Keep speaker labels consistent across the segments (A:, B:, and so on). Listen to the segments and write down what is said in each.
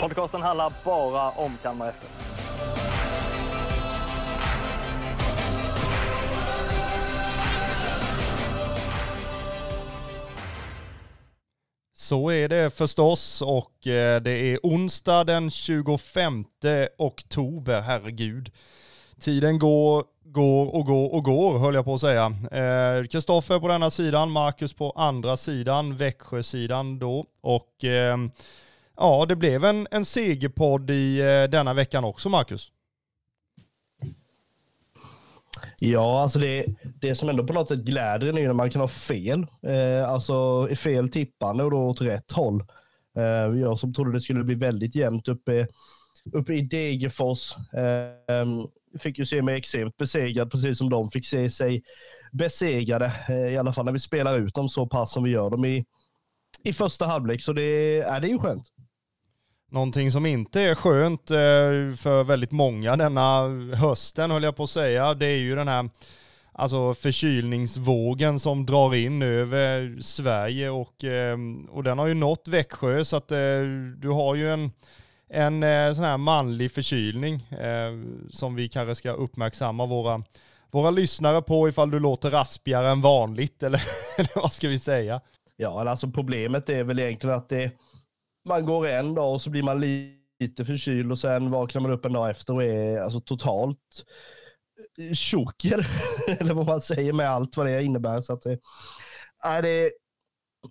A: Podcasten handlar bara om Kalmar FF.
B: Så är det förstås och eh, det är onsdag den 25 oktober, herregud. Tiden går, går och går och går höll jag på att säga. Eh, Kristoffer på denna sidan, Marcus på andra sidan, Växjösidan då. Och eh, ja, det blev en, en segerpodd i eh, denna veckan också, Marcus.
C: Ja, alltså det, det som ändå på något sätt gläder en är när man kan ha fel. Eh, alltså fel tippande och då åt rätt håll. Eh, jag som trodde det skulle bli väldigt jämnt uppe, uppe i Degerfors. Eh, fick ju se mig extremt besegrad, precis som de fick se sig besegrade. Eh, I alla fall när vi spelar ut dem så pass som vi gör dem i, i första halvlek. Så det, är det är ju skönt.
B: Någonting som inte är skönt eh, för väldigt många denna hösten höll jag på att säga, det är ju den här alltså förkylningsvågen som drar in över Sverige och, eh, och den har ju nått Växjö så att eh, du har ju en, en sån här manlig förkylning som vi kanske ska uppmärksamma våra, våra lyssnare på ifall du låter raspigare än vanligt eller, eller vad ska vi säga?
C: Ja, alltså problemet är väl egentligen att det man går en dag och så blir man lite förkyld och sen vaknar man upp en dag efter och är alltså totalt eh, tjocker, eller vad man säger med allt vad det innebär. Så att eh, det, är det,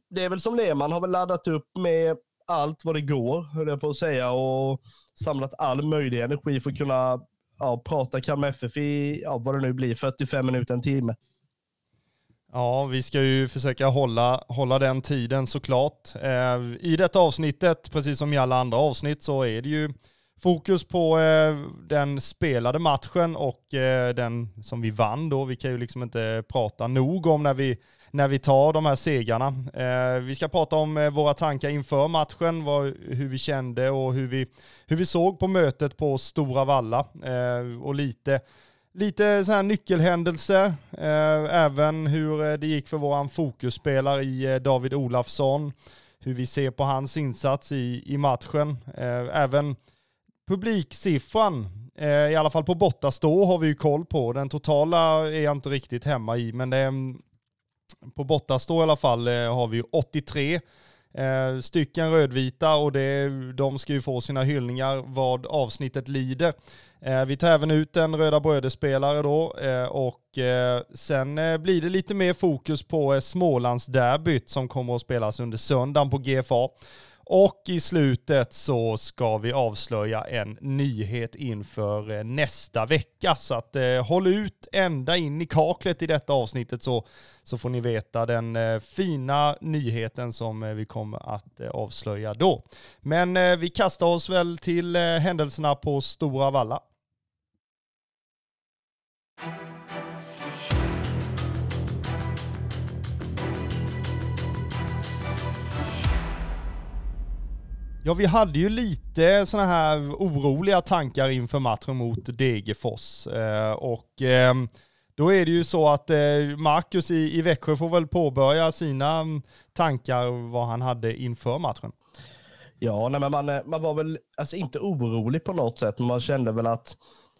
C: det är väl som det är, man har väl laddat upp med allt vad det går, höll jag på att säga, och samlat all möjlig energi för att kunna ja, prata Kalmar FF i, ja, vad det nu blir, 45 minuter, en timme.
B: Ja, vi ska ju försöka hålla, hålla den tiden såklart. Eh, I detta avsnittet, precis som i alla andra avsnitt, så är det ju fokus på eh, den spelade matchen och eh, den som vi vann då. Vi kan ju liksom inte prata nog om när vi, när vi tar de här segrarna. Eh, vi ska prata om eh, våra tankar inför matchen, vad, hur vi kände och hur vi, hur vi såg på mötet på Stora Valla eh, och lite Lite så här nyckelhändelser, eh, även hur eh, det gick för våran fokusspelare i eh, David Olafsson, hur vi ser på hans insats i, i matchen. Eh, även publiksiffran, i alla fall på bortastå har vi ju koll på. Den totala är jag inte riktigt hemma i, men det är, mm, på bortastå i alla fall har vi 83 Eh, stycken rödvita och det, de ska ju få sina hyllningar vad avsnittet lider. Eh, vi tar även ut en Röda Bröder-spelare då eh, och eh, sen eh, blir det lite mer fokus på eh, Smålandsderbyt som kommer att spelas under söndagen på GFA. Och i slutet så ska vi avslöja en nyhet inför eh, nästa vecka. Så att eh, håll ut ända in i kaklet i detta avsnittet så, så får ni veta den eh, fina nyheten som eh, vi kommer att eh, avslöja då. Men eh, vi kastar oss väl till eh, händelserna på Stora Valla. Ja, vi hade ju lite sådana här oroliga tankar inför matchen mot Degerfors. Eh, och eh, då är det ju så att eh, Marcus i, i Växjö får väl påbörja sina mm, tankar vad han hade inför matchen.
C: Ja, nej, men man, eh, man var väl alltså, inte orolig på något sätt, men man kände väl att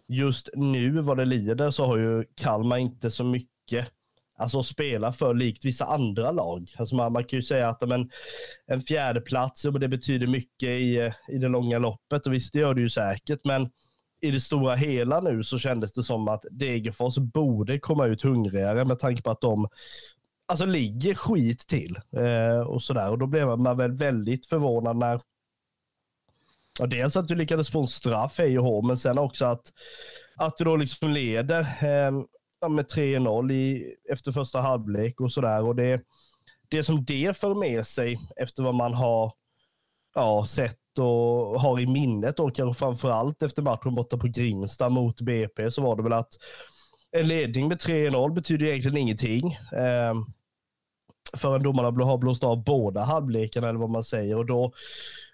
C: just nu vad det lider så har ju Kalmar inte så mycket alltså spela för likt vissa andra lag. Alltså man, man kan ju säga att men, en fjärde plats det betyder mycket i, eh, i det långa loppet och visst det gör det ju säkert men i det stora hela nu så kändes det som att Degerfors borde komma ut hungrigare med tanke på att de alltså ligger skit till eh, och sådär och då blev man väl väldigt förvånad när Ja, dels att du lyckades få en straff hej och hå, men sen också att, att du då liksom leder. Eh, med 3-0 efter första halvlek och sådär. Och det, det som det för med sig efter vad man har ja, sett och har i minnet och kanske framförallt efter matchen borta på Grimsta mot BP så var det väl att en ledning med 3-0 betyder egentligen ingenting. Eh, förrän domarna har blåst av båda halvlekarna eller vad man säger och då,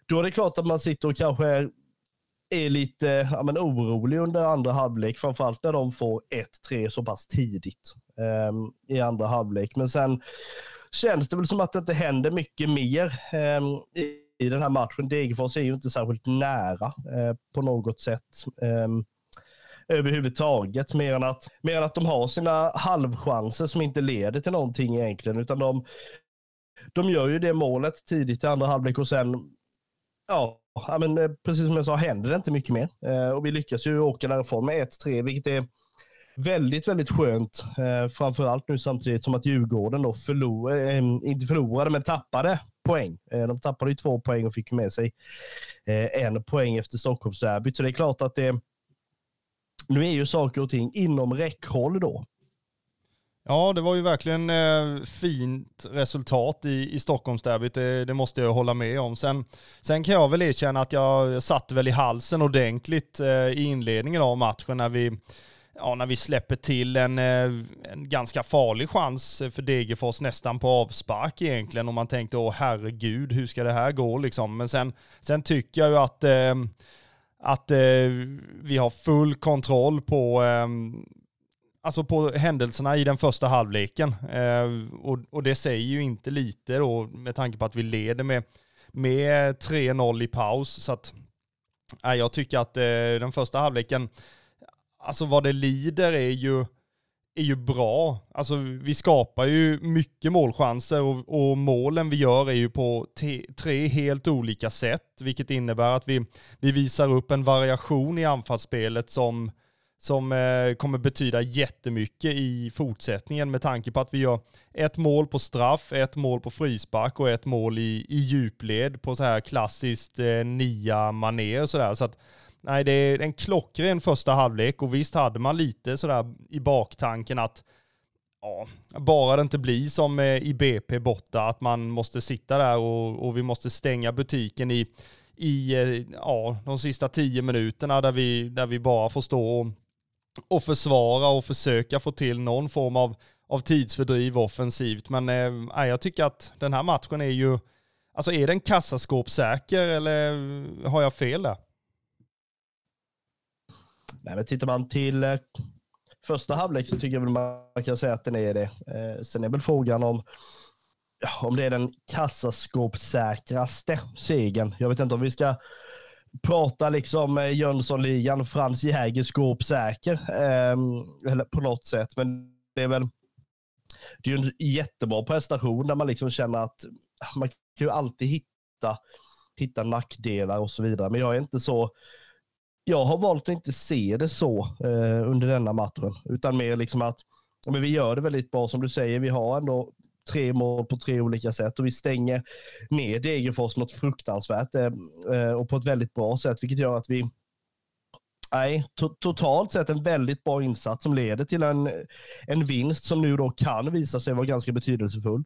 C: då är det klart att man sitter och kanske är, lite ja, men orolig under andra halvlek, framförallt när de får 1-3 så pass tidigt eh, i andra halvlek. Men sen känns det väl som att det inte händer mycket mer eh, i, i den här matchen. Degerfors är ju inte särskilt nära eh, på något sätt ehm, överhuvudtaget. Mer än, att, mer än att de har sina halvchanser som inte leder till någonting egentligen. Utan de, de gör ju det målet tidigt i andra halvlek och sen, ja, men, eh, precis som jag sa, händer det inte mycket mer. Eh, och vi lyckas ju åka därifrån med 1-3, vilket är väldigt, väldigt skönt. Eh, framförallt nu samtidigt som att Djurgården då förlorade, eh, inte förlorade, men tappade poäng. Eh, de tappade ju två poäng och fick med sig eh, en poäng efter Stockholmsderbyt. Så det är klart att det, nu är ju saker och ting inom räckhåll då.
B: Ja, det var ju verkligen eh, fint resultat i, i Stockholmsderbyt, det, det måste jag hålla med om. Sen, sen kan jag väl erkänna att jag satt väl i halsen ordentligt eh, i inledningen av matchen när vi ja, när vi släpper till en, eh, en ganska farlig chans för Degerfors nästan på avspark egentligen. Och man tänkte, åh herregud, hur ska det här gå liksom? Men sen, sen tycker jag ju att, eh, att eh, vi har full kontroll på, eh, alltså på händelserna i den första halvleken. Eh, och, och det säger ju inte lite då med tanke på att vi leder med, med 3-0 i paus. Så att, eh, jag tycker att eh, den första halvleken alltså vad det lider är ju, är ju bra. Alltså vi skapar ju mycket målchanser och, och målen vi gör är ju på tre helt olika sätt, vilket innebär att vi, vi visar upp en variation i anfallsspelet som, som eh, kommer betyda jättemycket i fortsättningen med tanke på att vi gör ett mål på straff, ett mål på frispark och ett mål i, i djupled på så här klassiskt eh, nia manér sådär. Så att nej, det är en klockren första halvlek och visst hade man lite sådär i baktanken att ja, bara det inte blir som eh, i BP borta, att man måste sitta där och, och vi måste stänga butiken i, i eh, ja, de sista tio minuterna där vi, där vi bara får stå och, och försvara och försöka få till någon form av, av tidsfördriv offensivt. Men eh, jag tycker att den här matchen är ju, alltså är den kassaskåpssäker eller har jag fel där?
C: Nej, men tittar man till eh, första halvlek så tycker jag väl man kan säga att den är det. Eh, sen är väl frågan om om det är den kassaskåpssäkraste segern. Jag vet inte om vi ska prata liksom eh, Jönssonligan, Frans Jäger skåpsäker eh, eller på något sätt. Men det är väl det är en jättebra prestation där man liksom känner att man kan ju alltid hitta, hitta nackdelar och så vidare. Men jag är inte så jag har valt att inte se det så eh, under denna matchen, utan mer liksom att men vi gör det väldigt bra som du säger. Vi har ändå tre mål på tre olika sätt och vi stänger ner Degerfors något fruktansvärt eh, eh, och på ett väldigt bra sätt, vilket gör att vi Nej, to totalt sett en väldigt bra insats som leder till en, en vinst som nu då kan visa sig vara ganska betydelsefull.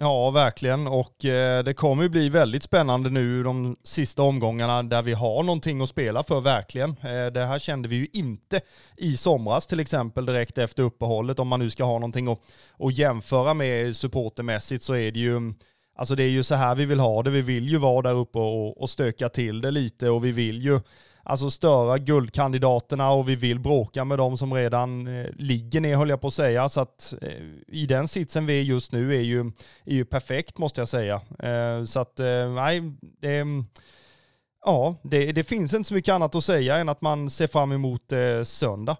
B: Ja, verkligen. Och eh, det kommer ju bli väldigt spännande nu de sista omgångarna där vi har någonting att spela för, verkligen. Eh, det här kände vi ju inte i somras till exempel direkt efter uppehållet. Om man nu ska ha någonting att, att jämföra med supportermässigt så är det ju Alltså det är ju så här vi vill ha det. Vi vill ju vara där uppe och, och stöka till det lite och vi vill ju alltså störa guldkandidaterna och vi vill bråka med de som redan eh, ligger ner höll jag på att säga. Så att eh, i den sitsen vi är just nu är ju, är ju perfekt måste jag säga. Eh, så att nej, det, ja, det, det finns inte så mycket annat att säga än att man ser fram emot söndag.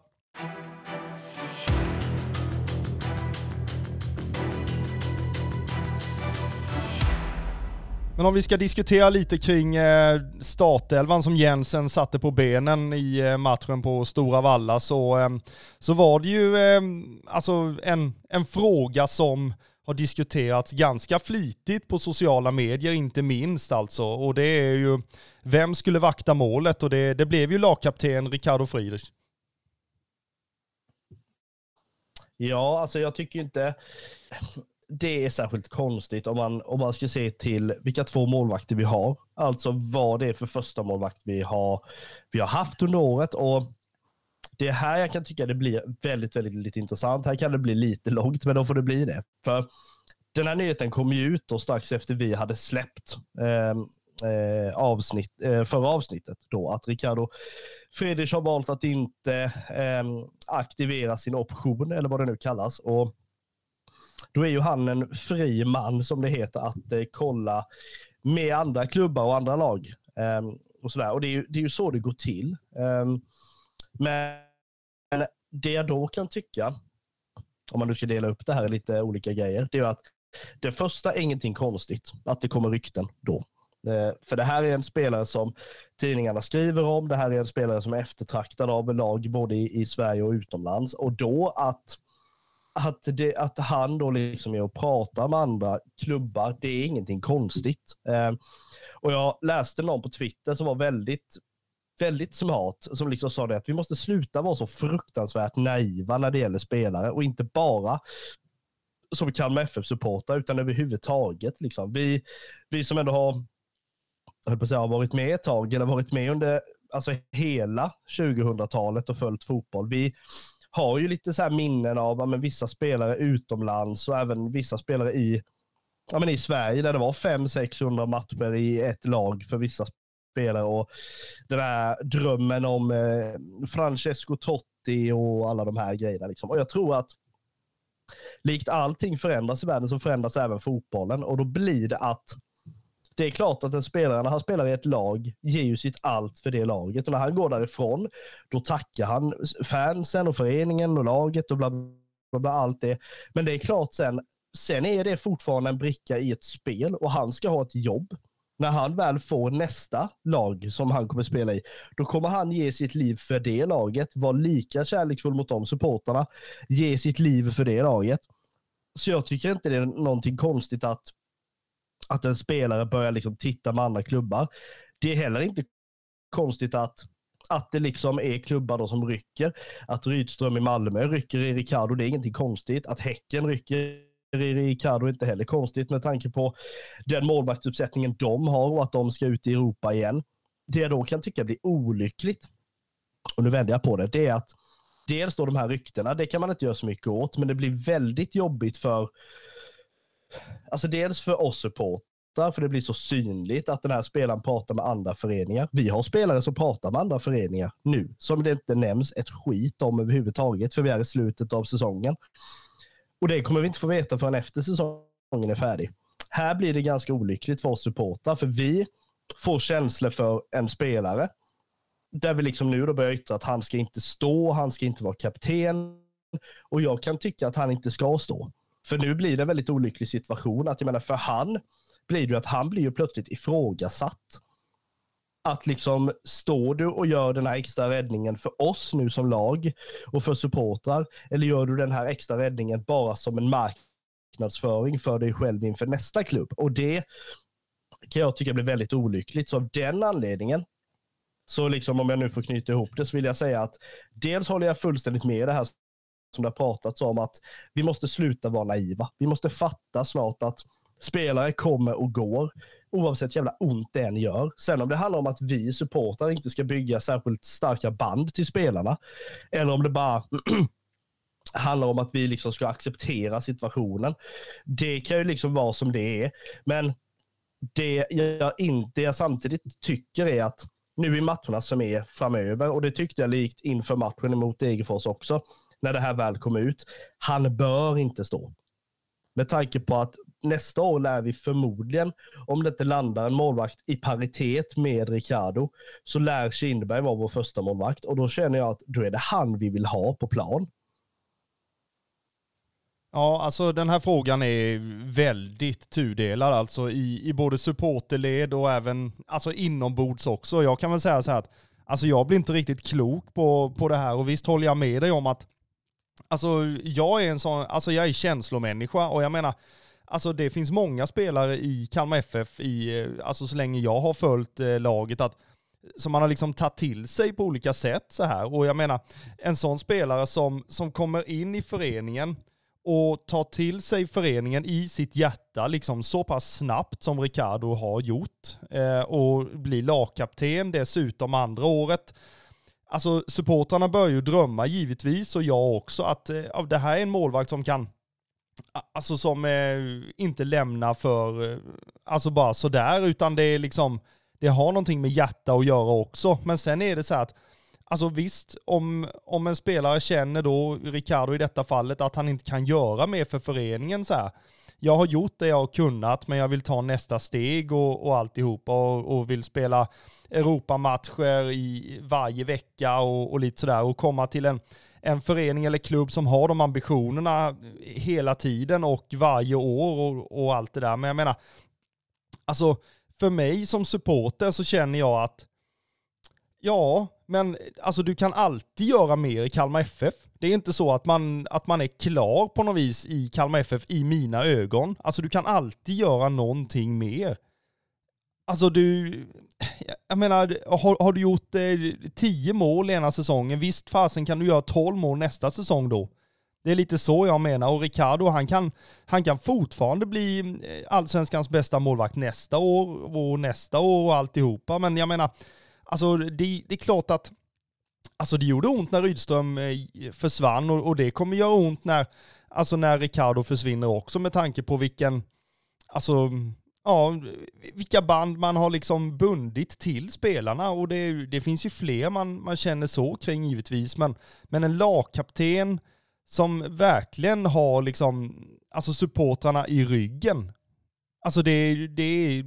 B: Men om vi ska diskutera lite kring eh, startelvan som Jensen satte på benen i eh, matchen på Stora Valla så, eh, så var det ju alltså en, en fråga som har diskuterats ganska flitigt på sociala medier, inte minst alltså. Och det är ju, vem skulle vakta målet? Och det, det blev ju lagkapten Ricardo Friedrich.
C: Ja, alltså jag tycker inte det är särskilt konstigt om man, om man ska se till vilka två målvakter vi har. Alltså vad det är för första målvakt vi har, vi har haft under året. Och det är här jag kan tycka det blir väldigt, väldigt lite intressant. Här kan det bli lite långt, men då får det bli det. För den här nyheten kom ju ut då strax efter vi hade släppt eh, eh, avsnitt, eh, förra avsnittet. Då, att Ricardo Fredrik har valt att inte eh, aktivera sin option, eller vad det nu kallas. Och då är ju han en fri man, som det heter, att eh, kolla med andra klubbar och andra lag. Um, och sådär. och det är, ju, det är ju så det går till. Um, men det jag då kan tycka, om man nu ska dela upp det här i lite olika grejer, det är att det första är ingenting konstigt, att det kommer rykten då. Eh, för det här är en spelare som tidningarna skriver om, det här är en spelare som är eftertraktad av lag både i Sverige och utomlands. Och då att att, det, att han då liksom är och pratar med andra klubbar, det är ingenting konstigt. Eh, och jag läste någon på Twitter som var väldigt, väldigt smart, som liksom sa det att vi måste sluta vara så fruktansvärt naiva när det gäller spelare och inte bara som Kalmar FF-supportrar utan överhuvudtaget. Liksom. Vi, vi som ändå har, jag på säga, har varit med ett tag, eller varit med under alltså, hela 2000-talet och följt fotboll. Vi, har ju lite så minnen av men, vissa spelare utomlands och även vissa spelare i, ja, men i Sverige där det var 500-600 matcher i ett lag för vissa spelare. Och den här drömmen om eh, Francesco Totti och alla de här grejerna. Liksom. Och jag tror att likt allting förändras i världen så förändras även fotbollen och då blir det att det är klart att en spelare, när han spelar i ett lag, ger ju sitt allt för det laget. Och när han går därifrån, då tackar han fansen och föreningen och laget och bla, bla, bla allt det. Men det är klart sen, sen är det fortfarande en bricka i ett spel och han ska ha ett jobb. När han väl får nästa lag som han kommer spela i, då kommer han ge sitt liv för det laget, vara lika kärleksfull mot de supportarna, ge sitt liv för det laget. Så jag tycker inte det är någonting konstigt att att en spelare börjar liksom titta med andra klubbar. Det är heller inte konstigt att, att det liksom är klubbar då som rycker. Att Rydström i Malmö rycker i Ricardo, det är ingenting konstigt. Att Häcken rycker i Ricardo är inte heller konstigt med tanke på den målvaktsuppsättningen de har och att de ska ut i Europa igen. Det jag då kan tycka blir olyckligt, och nu vänder jag på det, det är att dels då de här ryktena, det kan man inte göra så mycket åt, men det blir väldigt jobbigt för alltså dels för oss supportrar, för det blir så synligt att den här spelaren pratar med andra föreningar. Vi har spelare som pratar med andra föreningar nu, som det inte nämns ett skit om överhuvudtaget, för vi är i slutet av säsongen. Och det kommer vi inte få veta förrän efter säsongen är färdig. Här blir det ganska olyckligt för oss supportrar, för vi får känslor för en spelare, där vi liksom nu då börjar yttra att han ska inte stå, han ska inte vara kapten. Och jag kan tycka att han inte ska stå. För nu blir det en väldigt olycklig situation. Att jag menar, för han blir det att han blir ju plötsligt ifrågasatt. Att liksom, står du och gör den här extra räddningen för oss nu som lag och för supportrar, eller gör du den här extra räddningen bara som en marknadsföring för dig själv inför nästa klubb? Och det kan jag tycka blir väldigt olyckligt. Så av den anledningen, så liksom om jag nu får knyta ihop det, så vill jag säga att dels håller jag fullständigt med det här som det har pratats om, att vi måste sluta vara naiva. Vi måste fatta snart att spelare kommer och går, oavsett jävla ont det än gör. Sen om det handlar om att vi supportrar inte ska bygga särskilt starka band till spelarna, eller om det bara handlar om att vi liksom ska acceptera situationen. Det kan ju liksom vara som det är. Men det jag, inte, jag samtidigt tycker är att nu i matcherna som är framöver, och det tyckte jag likt inför matchen mot Degerfors också, när det här väl kom ut. Han bör inte stå. Med tanke på att nästa år lär vi förmodligen, om det inte landar en målvakt i paritet med Ricardo, så lär Kindberg vara vår första målvakt och då känner jag att då är det han vi vill ha på plan.
B: Ja, alltså den här frågan är väldigt tudelad alltså i, i både supporterled och även alltså inombords också. Jag kan väl säga så här att alltså jag blir inte riktigt klok på, på det här och visst håller jag med dig om att Alltså jag är en sån, alltså jag är känslomänniska och jag menar, alltså det finns många spelare i Kalmar FF, i, eh, alltså så länge jag har följt eh, laget, att, som man har liksom tagit till sig på olika sätt så här. Och jag menar, en sån spelare som, som kommer in i föreningen och tar till sig föreningen i sitt hjärta liksom så pass snabbt som Ricardo har gjort eh, och blir lagkapten dessutom andra året. Alltså supportrarna börjar ju drömma givetvis och jag också att eh, ja, det här är en målvakt som kan Alltså som eh, inte lämnar för, eh, alltså bara sådär, utan det är liksom, det har någonting med hjärta att göra också. Men sen är det så här att Alltså visst, om, om en spelare känner då, Ricardo i detta fallet, att han inte kan göra mer för föreningen så här. Jag har gjort det jag har kunnat, men jag vill ta nästa steg och, och alltihopa och, och vill spela Europamatcher i varje vecka och, och lite sådär och komma till en, en förening eller klubb som har de ambitionerna hela tiden och varje år och, och allt det där. Men jag menar, alltså för mig som supporter så känner jag att Ja, men alltså du kan alltid göra mer i Kalmar FF. Det är inte så att man, att man är klar på något vis i Kalmar FF i mina ögon. Alltså du kan alltid göra någonting mer. Alltså du, jag menar, har, har du gjort eh, tio mål ena säsongen, visst fasen kan du göra tolv mål nästa säsong då. Det är lite så jag menar. Och Ricardo, han kan, han kan fortfarande bli eh, allsvenskans bästa målvakt nästa år och nästa år och alltihopa. Men jag menar, alltså det, det är klart att Alltså det gjorde ont när Rydström eh, försvann och, och det kommer göra ont när, alltså när Ricardo försvinner också med tanke på vilken, alltså, ja, vilka band man har liksom bundit till spelarna och det, det finns ju fler man, man känner så kring givetvis, men, men en lagkapten som verkligen har liksom, alltså supportrarna i ryggen. Alltså det, det,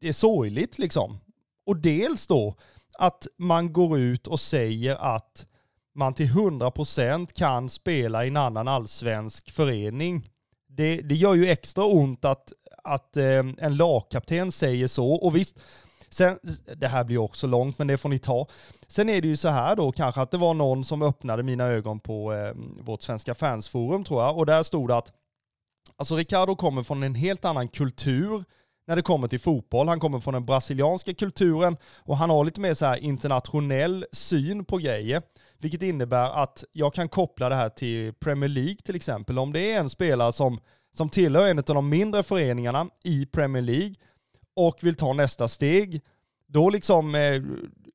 B: det är sorgligt liksom. Och dels då att man går ut och säger att man till 100% kan spela i en annan allsvensk förening. Det, det gör ju extra ont att, att eh, en lagkapten säger så. Och visst, sen, det här blir också långt, men det får ni ta. Sen är det ju så här då kanske att det var någon som öppnade mina ögon på eh, vårt svenska fansforum tror jag. Och där stod det att alltså Ricardo kommer från en helt annan kultur när det kommer till fotboll. Han kommer från den brasilianska kulturen och han har lite mer så här internationell syn på grejer. Vilket innebär att jag kan koppla det här till Premier League till exempel. Om det är en spelare som, som tillhör en av de mindre föreningarna i Premier League och vill ta nästa steg, då liksom eh,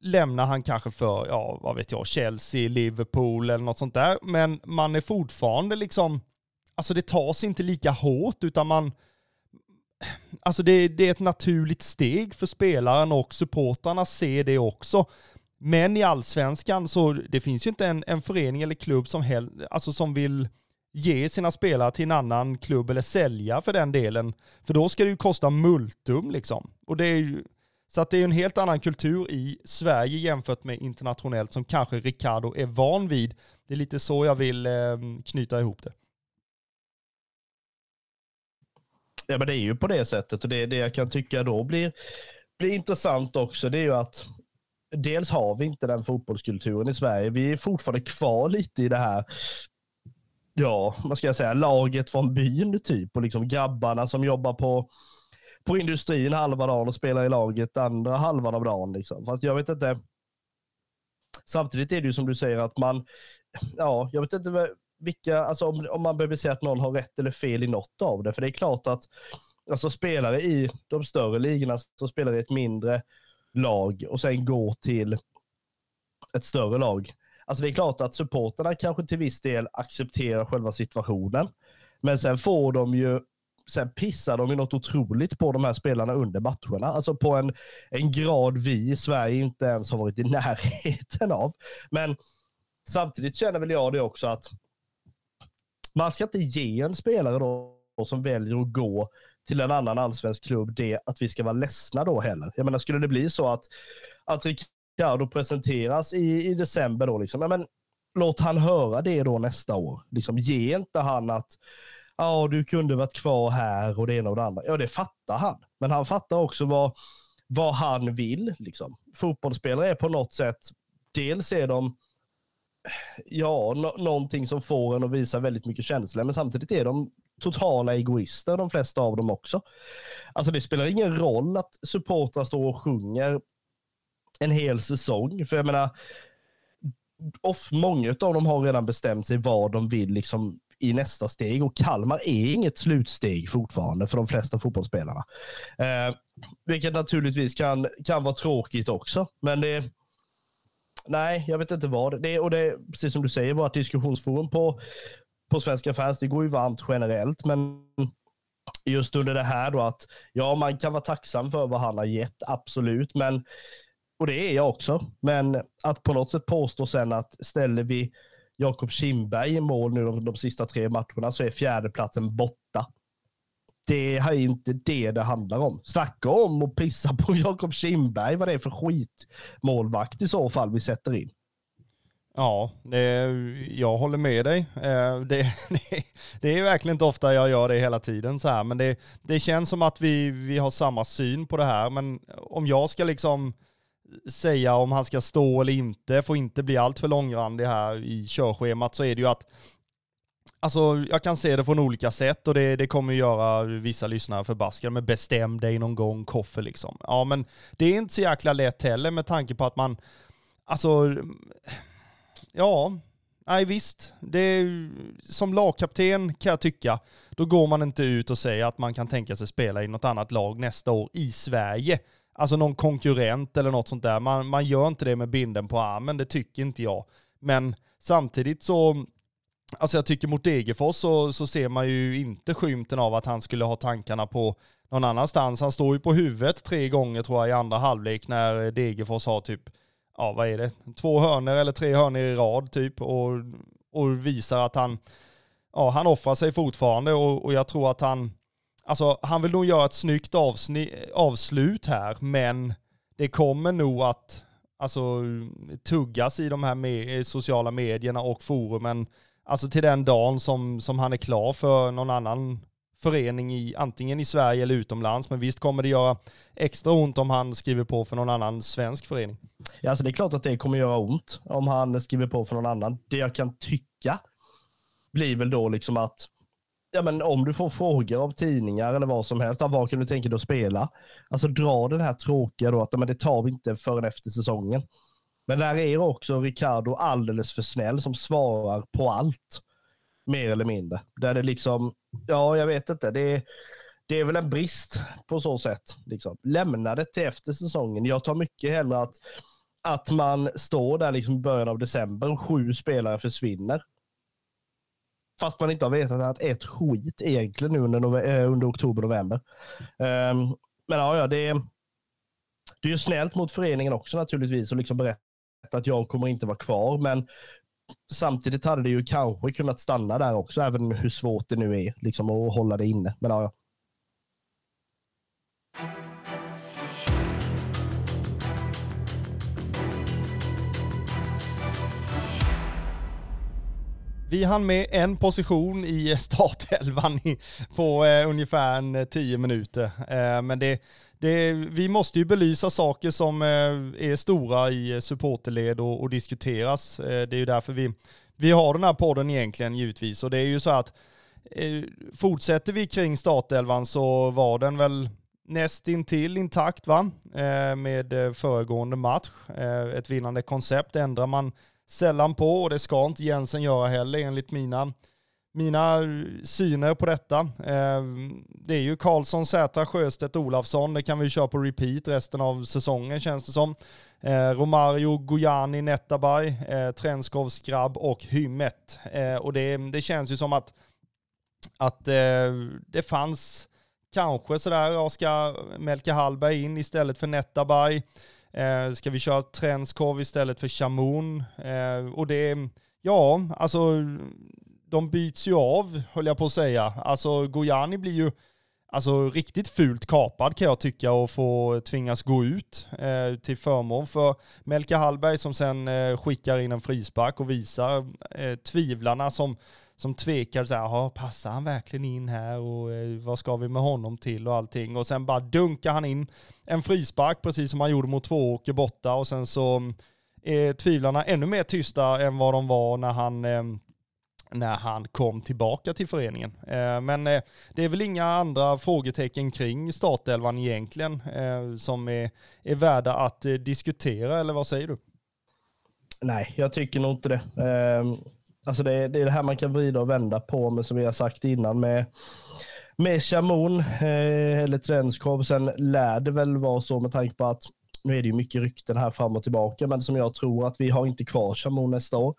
B: lämnar han kanske för, ja vad vet jag, Chelsea, Liverpool eller något sånt där. Men man är fortfarande liksom, alltså det tas inte lika hårt utan man, alltså det, det, är ett naturligt steg för spelaren och supportrarna ser det också. Men i allsvenskan så det finns ju inte en, en förening eller klubb som, hel, alltså som vill ge sina spelare till en annan klubb eller sälja för den delen. För då ska det ju kosta multum liksom. Och det är ju, så att det är en helt annan kultur i Sverige jämfört med internationellt som kanske Ricardo är van vid. Det är lite så jag vill eh, knyta ihop det.
C: Ja, men det är ju på det sättet och det, det jag kan tycka då blir, blir intressant också, det är ju att dels har vi inte den fotbollskulturen i Sverige. Vi är fortfarande kvar lite i det här, ja, vad ska jag säga, laget från byn typ och liksom grabbarna som jobbar på på industrin halva dagen och spelar i laget andra halvan av dagen. Liksom. Fast jag vet inte. Samtidigt är det ju som du säger att man, ja, jag vet inte vilka, alltså om, om man behöver säga att någon har rätt eller fel i något av det. För det är klart att alltså spelare i de större ligorna som spelar i ett mindre lag och sen går till ett större lag. Alltså det är klart att supporterna kanske till viss del accepterar själva situationen. Men sen får de ju, sen pissar de ju något otroligt på de här spelarna under matcherna. Alltså på en, en grad vi i Sverige inte ens har varit i närheten av. Men samtidigt känner väl jag det också att man ska inte ge en spelare då som väljer att gå till en annan allsvensk klubb det att vi ska vara ledsna då heller. Jag menar, skulle det bli så att, att Ricardo presenteras i, i december då, liksom, ja, men, låt han höra det då nästa år. Liksom, ge inte han att ja, du kunde varit kvar här och det ena och det andra. Ja, det fattar han. Men han fattar också vad, vad han vill. Liksom. Fotbollsspelare är på något sätt, dels är de ja, no någonting som får en att visa väldigt mycket känslor. Men samtidigt är de totala egoister, de flesta av dem också. Alltså det spelar ingen roll att supportrar står och sjunger en hel säsong. För jag menar, off, många av dem har redan bestämt sig vad de vill liksom i nästa steg och Kalmar är inget slutsteg fortfarande för de flesta fotbollsspelarna. Eh, vilket naturligtvis kan, kan vara tråkigt också, men det Nej, jag vet inte vad. Det, och det är precis som du säger, vårt diskussionsforum på, på Svenska fans, det går ju varmt generellt, men just under det här då att ja, man kan vara tacksam för vad han har gett, absolut, men och det är jag också. Men att på något sätt påstå sen att ställer vi Jakob Kindberg i mål nu de, de sista tre matcherna så är fjärdeplatsen borta. Det är inte det det handlar om. Snacka om att pissa på Jakob Kindberg, vad det är för skitmålvakt i så fall vi sätter in.
B: Ja, det, jag håller med dig. Eh, det, det, det, är verkligen inte ofta jag gör det hela tiden så här, men det, det känns som att vi, vi har samma syn på det här. Men om jag ska liksom säga om han ska stå eller inte, får inte bli allt för långrandig här i körschemat, så är det ju att Alltså jag kan se det från olika sätt och det, det kommer göra vissa lyssnare förbaskade med bestäm dig någon gång, koffe liksom. Ja men det är inte så jäkla lätt heller med tanke på att man, alltså, ja, nej visst, det är, som lagkapten kan jag tycka, då går man inte ut och säger att man kan tänka sig spela i något annat lag nästa år i Sverige alltså någon konkurrent eller något sånt där. Man, man gör inte det med binden på armen, det tycker inte jag. Men samtidigt så, alltså jag tycker mot Degerfors så, så ser man ju inte skymten av att han skulle ha tankarna på någon annanstans. Han står ju på huvudet tre gånger tror jag i andra halvlek när Degerfors har typ, ja vad är det, två hörner eller tre hörner i rad typ och, och visar att han, ja han offrar sig fortfarande och, och jag tror att han, Alltså han vill nog göra ett snyggt avslut här, men det kommer nog att alltså, tuggas i de här med sociala medierna och forumen. Alltså till den dagen som, som han är klar för någon annan förening i antingen i Sverige eller utomlands. Men visst kommer det göra extra ont om han skriver på för någon annan svensk förening.
C: Ja, alltså det är klart att det kommer göra ont om han skriver på för någon annan. Det jag kan tycka blir väl då liksom att ja, men om du får frågor av tidningar eller vad som helst, vad kan du tänka dig att spela? Alltså dra den här tråkiga då, att men det tar vi inte förrän efter säsongen. Men där är också Ricardo alldeles för snäll som svarar på allt. Mer eller mindre. Där det liksom, ja jag vet inte, det är, det är väl en brist på så sätt. Liksom. Lämna det till efter säsongen. Jag tar mycket hellre att, att man står där liksom i början av december och sju spelare försvinner. Fast man inte har vetat att ett skit egentligen nu under, eh, under oktober, november. Um, men ja, ja det, är, det är ju snällt mot föreningen också naturligtvis och liksom berätta att jag kommer inte vara kvar. Men samtidigt hade det ju kanske kunnat stanna där också, även hur svårt det nu är liksom, att hålla det inne. Men ja, ja.
B: Vi hann med en position i startelvan på eh, ungefär 10 eh, minuter. Eh, men det, det, vi måste ju belysa saker som eh, är stora i eh, supporterled och, och diskuteras. Eh, det är ju därför vi, vi har den här podden egentligen givetvis. Och det är ju så att eh, fortsätter vi kring startelvan så var den väl nästintill intakt va? Eh, med eh, föregående match. ett vinnande koncept ändrar man sällan på och det ska inte Jensen göra heller enligt mina, mina syner på detta. Eh, det är ju Karlsson, Sätra, Sjöstedt, Olafsson. Det kan vi köra på repeat resten av säsongen känns det som. Eh, Romario, Gojani, Netabay, eh, Trenskov, Skrabb och Hymmet. Eh, och det, det känns ju som att, att eh, det fanns kanske sådär, jag ska Melke Hallberg in istället för Netabay? Eh, ska vi köra Trenskov istället för chamon? Eh, och det, ja, alltså de byts ju av, höll jag på att säga. Alltså Gojani blir ju alltså, riktigt fult kapad kan jag tycka och få tvingas gå ut eh, till förmån för Melke Hallberg som sen eh, skickar in en frispark och visar eh, tvivlarna som som tvekade så här, passar han verkligen in här och eh, vad ska vi med honom till och allting. Och sen bara dunkar han in en frispark precis som han gjorde mot Tvååker borta och sen så eh, är tvivlarna ännu mer tysta än vad de var när han eh, när han kom tillbaka till föreningen. Eh, men eh, det är väl inga andra frågetecken kring startelvan egentligen som är, är värda att diskutera, eller vad säger du?
C: Nej, jag tycker nog inte det. Ehm, Alltså det, det är det här man kan vrida och vända på, men som vi har sagt innan med med Chamon eh, eller Trenskov. Sen lär det väl vara så med tanke på att nu är det ju mycket rykten här fram och tillbaka, men som jag tror att vi har inte kvar Chamon nästa år.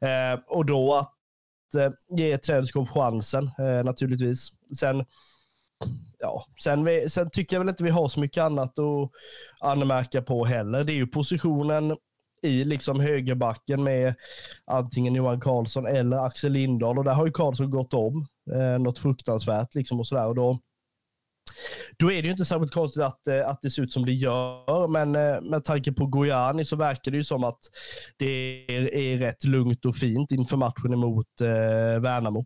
C: Eh, och då att eh, ge Trenskov chansen eh, naturligtvis. Sen, ja, sen, vi, sen tycker jag väl inte vi har så mycket annat att anmärka på heller. Det är ju positionen i liksom högerbacken med antingen Johan Karlsson eller Axel Lindahl. Och där har ju Karlsson gått om eh, något fruktansvärt liksom och sådär. Och då då är det ju inte särskilt konstigt att, eh, att det ser ut som det gör, men eh, med tanke på Gojani så verkar det ju som att det är, är rätt lugnt och fint inför matchen emot eh, Värnamo.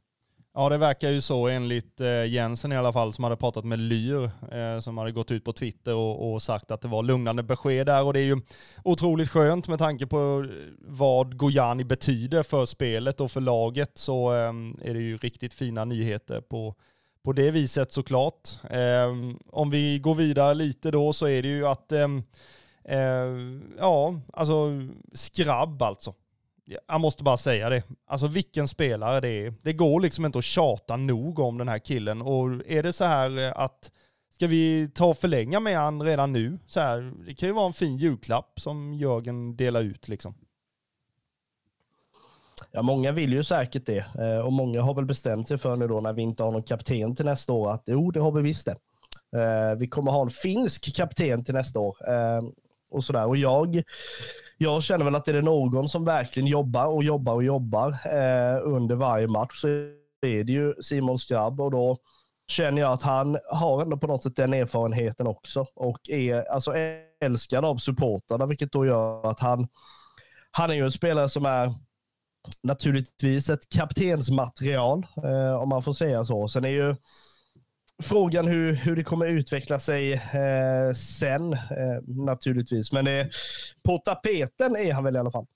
B: Ja, det verkar ju så enligt eh, Jensen i alla fall, som hade pratat med Lyr, eh, som hade gått ut på Twitter och, och, sagt att det var lugnande besked där. Och det är ju otroligt skönt med tanke på eh, vad Gojani betyder för spelet och för laget, så eh, är det ju riktigt fina nyheter på, på det viset såklart. Eh, om vi går vidare lite då så är det ju att, eh, ja, alltså skrabb alltså jag måste bara säga det. Alltså vilken spelare det är. Det går liksom inte att tjata nog om den här killen. Och är det så här eh, att ska vi ta och förlänga med han redan nu? Så här, det kan ju vara en fin julklapp som Jörgen delar ut liksom.
C: Ja, många vill ju säkert det eh, och många har väl bestämt sig för nu då när vi inte har någon kapten till nästa år att jo, det har vi visst det. Eh, vi kommer ha en finsk kapten till nästa år och sådär. Och jag jag känner väl att är det någon som verkligen jobbar och jobbar och jobbar eh, under varje match så är det ju Simon Skrabb och då känner jag att han har ändå på något sätt den erfarenheten också och är alltså älskad av supportrarna, vilket då gör att han, han är ju en spelare som är naturligtvis ett kaptensmaterial, eh, om man får säga så. Sen är ju frågan hur, hur det kommer utveckla sig eh, sen eh, naturligtvis. Men eh, på tapeten är han väl i alla fall.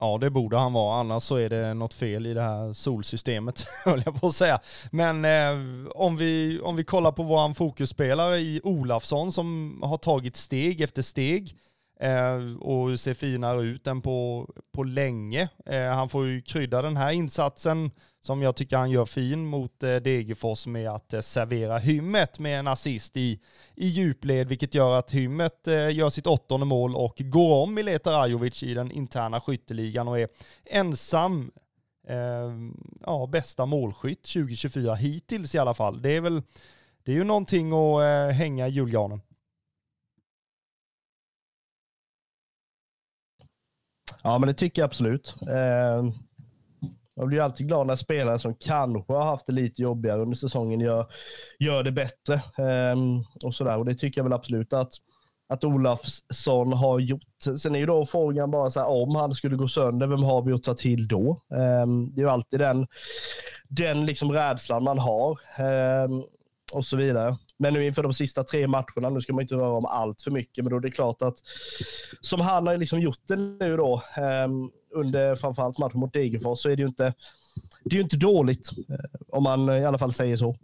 B: Ja, det borde han vara. Annars så är det något fel i det här solsystemet, höll jag på att säga. Men eh, om, vi, om vi kollar på vår fokusspelare i Olafsson som har tagit steg efter steg eh, och ser finare ut än på, på länge. Eh, han får ju krydda den här insatsen som jag tycker han gör fin mot eh, Degerfors med att eh, servera Hymmet med en assist i, i djupled, vilket gör att Hymmet eh, gör sitt åttonde mål och går om Mileta Rajovic i den interna skytteligan och är ensam eh, ja, bästa målskytt 2024 hittills i alla fall. Det är väl det är ju någonting att eh, hänga i julgranen.
C: Ja, men det tycker jag absolut. Eh, jag blir alltid glad när spelare som kanske har haft det lite jobbigare under säsongen gör, gör det bättre. Eh, och, sådär. och Det tycker jag väl absolut att, att Olafsson har gjort. Sen är ju då frågan bara så här, om han skulle gå sönder, vem har vi att ta till då? Eh, det är ju alltid den, den liksom rädslan man har. Eh, och så vidare. Men nu inför de sista tre matcherna, nu ska man inte röra om allt för mycket, men då är det klart att som han har liksom gjort det nu då, ehm, under framförallt matchen mot Degerfors, så är det ju inte, det är ju inte dåligt. Eh, om man i alla fall säger så.